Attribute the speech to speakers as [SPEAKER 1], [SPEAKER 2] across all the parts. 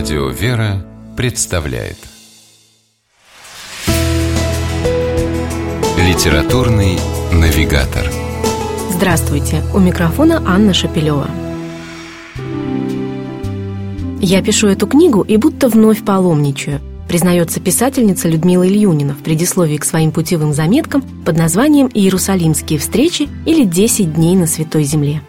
[SPEAKER 1] Радио «Вера» представляет Литературный навигатор
[SPEAKER 2] Здравствуйте! У микрофона Анна Шапилева. Я пишу эту книгу и будто вновь паломничаю, признается писательница Людмила Ильюнина в предисловии к своим путевым заметкам под названием «Иерусалимские встречи» или «10 дней на Святой Земле».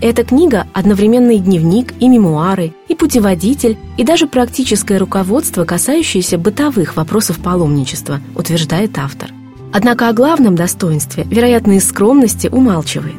[SPEAKER 2] Эта книга – одновременно дневник, и мемуары, и путеводитель, и даже практическое руководство, касающееся бытовых вопросов паломничества, утверждает автор. Однако о главном достоинстве, вероятно, из скромности, умалчивает.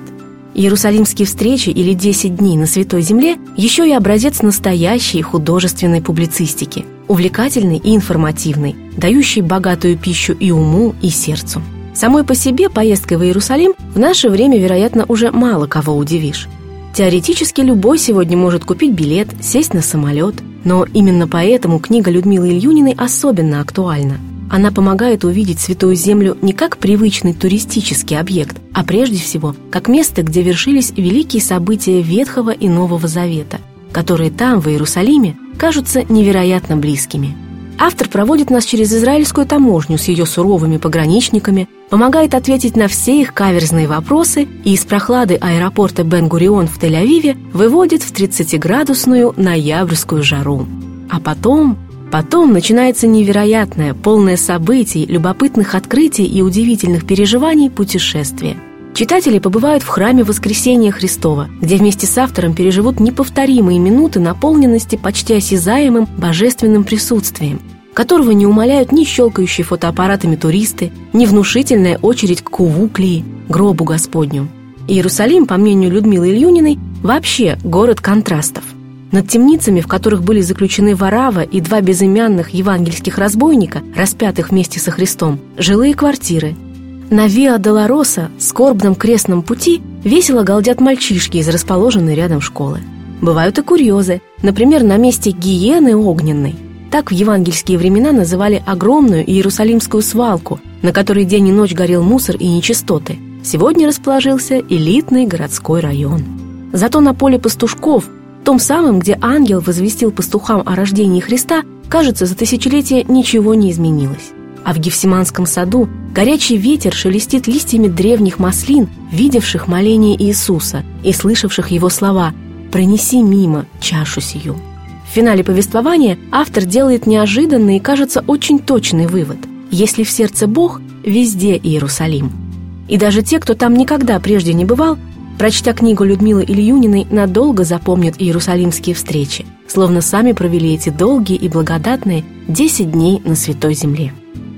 [SPEAKER 2] Иерусалимские встречи или «10 дней на Святой Земле» еще и образец настоящей художественной публицистики, увлекательной и информативной, дающей богатую пищу и уму, и сердцу. Самой по себе поездкой в Иерусалим в наше время, вероятно, уже мало кого удивишь. Теоретически любой сегодня может купить билет, сесть на самолет. Но именно поэтому книга Людмилы Ильюниной особенно актуальна. Она помогает увидеть Святую Землю не как привычный туристический объект, а прежде всего как место, где вершились великие события Ветхого и Нового Завета, которые там, в Иерусалиме, кажутся невероятно близкими – Автор проводит нас через израильскую таможню с ее суровыми пограничниками, помогает ответить на все их каверзные вопросы и из прохлады аэропорта Бен-Гурион в Тель-Авиве выводит в 30-градусную ноябрьскую жару. А потом, потом начинается невероятное, полное событий, любопытных открытий и удивительных переживаний путешествие – Читатели побывают в храме Воскресения Христова, где вместе с автором переживут неповторимые минуты наполненности почти осязаемым божественным присутствием, которого не умаляют ни щелкающие фотоаппаратами туристы, ни внушительная очередь к Кувуклии, гробу Господню. Иерусалим, по мнению Людмилы Ильюниной, вообще город контрастов. Над темницами, в которых были заключены Варава и два безымянных евангельских разбойника, распятых вместе со Христом, жилые квартиры – на Виа Долороса, скорбном крестном пути, весело галдят мальчишки из расположенной рядом школы. Бывают и курьезы, например, на месте гиены огненной. Так в евангельские времена называли огромную иерусалимскую свалку, на которой день и ночь горел мусор и нечистоты. Сегодня расположился элитный городской район. Зато на поле пастушков, том самом, где ангел возвестил пастухам о рождении Христа, кажется, за тысячелетия ничего не изменилось. А в Гефсиманском саду горячий ветер шелестит листьями древних маслин, видевших моление Иисуса и слышавших его слова «Пронеси мимо чашу сию». В финале повествования автор делает неожиданный и, кажется, очень точный вывод. Если в сердце Бог, везде Иерусалим. И даже те, кто там никогда прежде не бывал, прочтя книгу Людмилы Ильюниной, надолго запомнят иерусалимские встречи, словно сами провели эти долгие и благодатные 10 дней на Святой Земле.